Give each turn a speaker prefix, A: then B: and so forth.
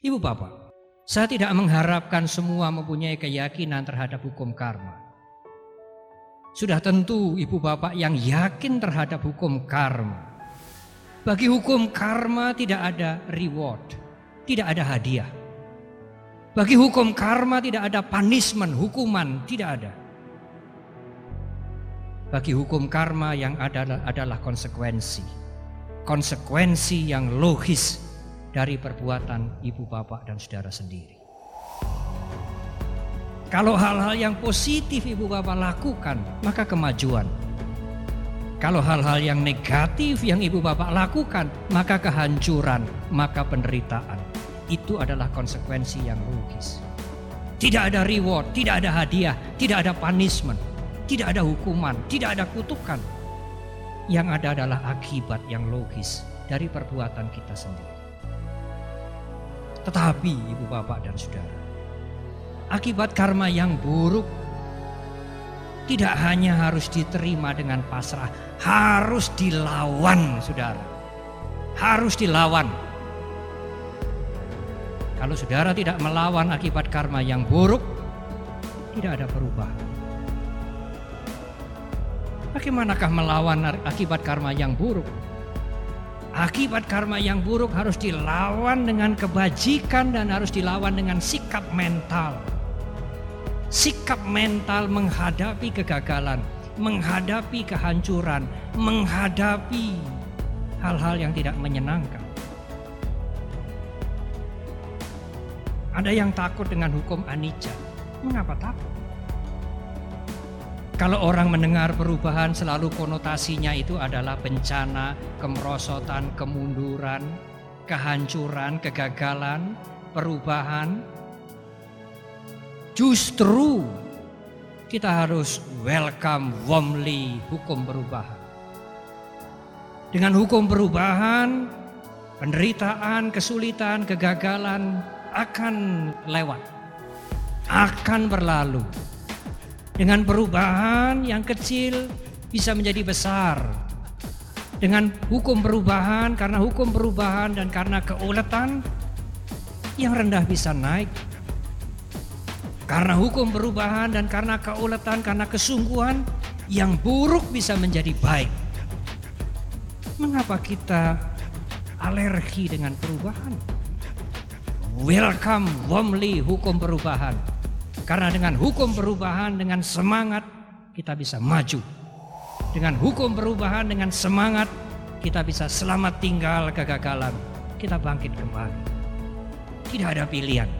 A: Ibu bapak, saya tidak mengharapkan semua mempunyai keyakinan terhadap hukum karma. Sudah tentu ibu bapak yang yakin terhadap hukum karma. Bagi hukum karma tidak ada reward, tidak ada hadiah. Bagi hukum karma tidak ada punishment, hukuman, tidak ada. Bagi hukum karma yang ada adalah konsekuensi. Konsekuensi yang logis dari perbuatan ibu bapak dan saudara sendiri. Kalau hal-hal yang positif ibu bapak lakukan, maka kemajuan. Kalau hal-hal yang negatif yang ibu bapak lakukan, maka kehancuran, maka penderitaan. Itu adalah konsekuensi yang logis. Tidak ada reward, tidak ada hadiah, tidak ada punishment, tidak ada hukuman, tidak ada kutukan. Yang ada adalah akibat yang logis dari perbuatan kita sendiri. Tetapi ibu bapak dan saudara, akibat karma yang buruk tidak hanya harus diterima dengan pasrah, harus dilawan saudara. Harus dilawan. Kalau saudara tidak melawan akibat karma yang buruk, tidak ada perubahan. Bagaimanakah melawan akibat karma yang buruk? Akibat karma yang buruk harus dilawan dengan kebajikan dan harus dilawan dengan sikap mental. Sikap mental menghadapi kegagalan, menghadapi kehancuran, menghadapi hal-hal yang tidak menyenangkan. Ada yang takut dengan hukum anicca. Mengapa takut? Kalau orang mendengar perubahan selalu konotasinya itu adalah bencana, kemerosotan, kemunduran, kehancuran, kegagalan, perubahan. Justru kita harus welcome warmly hukum perubahan. Dengan hukum perubahan, penderitaan, kesulitan, kegagalan akan lewat, akan berlalu dengan perubahan yang kecil bisa menjadi besar. Dengan hukum perubahan, karena hukum perubahan dan karena keuletan, yang rendah bisa naik. Karena hukum perubahan dan karena keuletan, karena kesungguhan, yang buruk bisa menjadi baik. Mengapa kita alergi dengan perubahan? Welcome warmly hukum perubahan karena dengan hukum perubahan, dengan semangat kita bisa maju. Dengan hukum perubahan, dengan semangat kita bisa selamat tinggal kegagalan. Kita bangkit kembali. Tidak ada pilihan.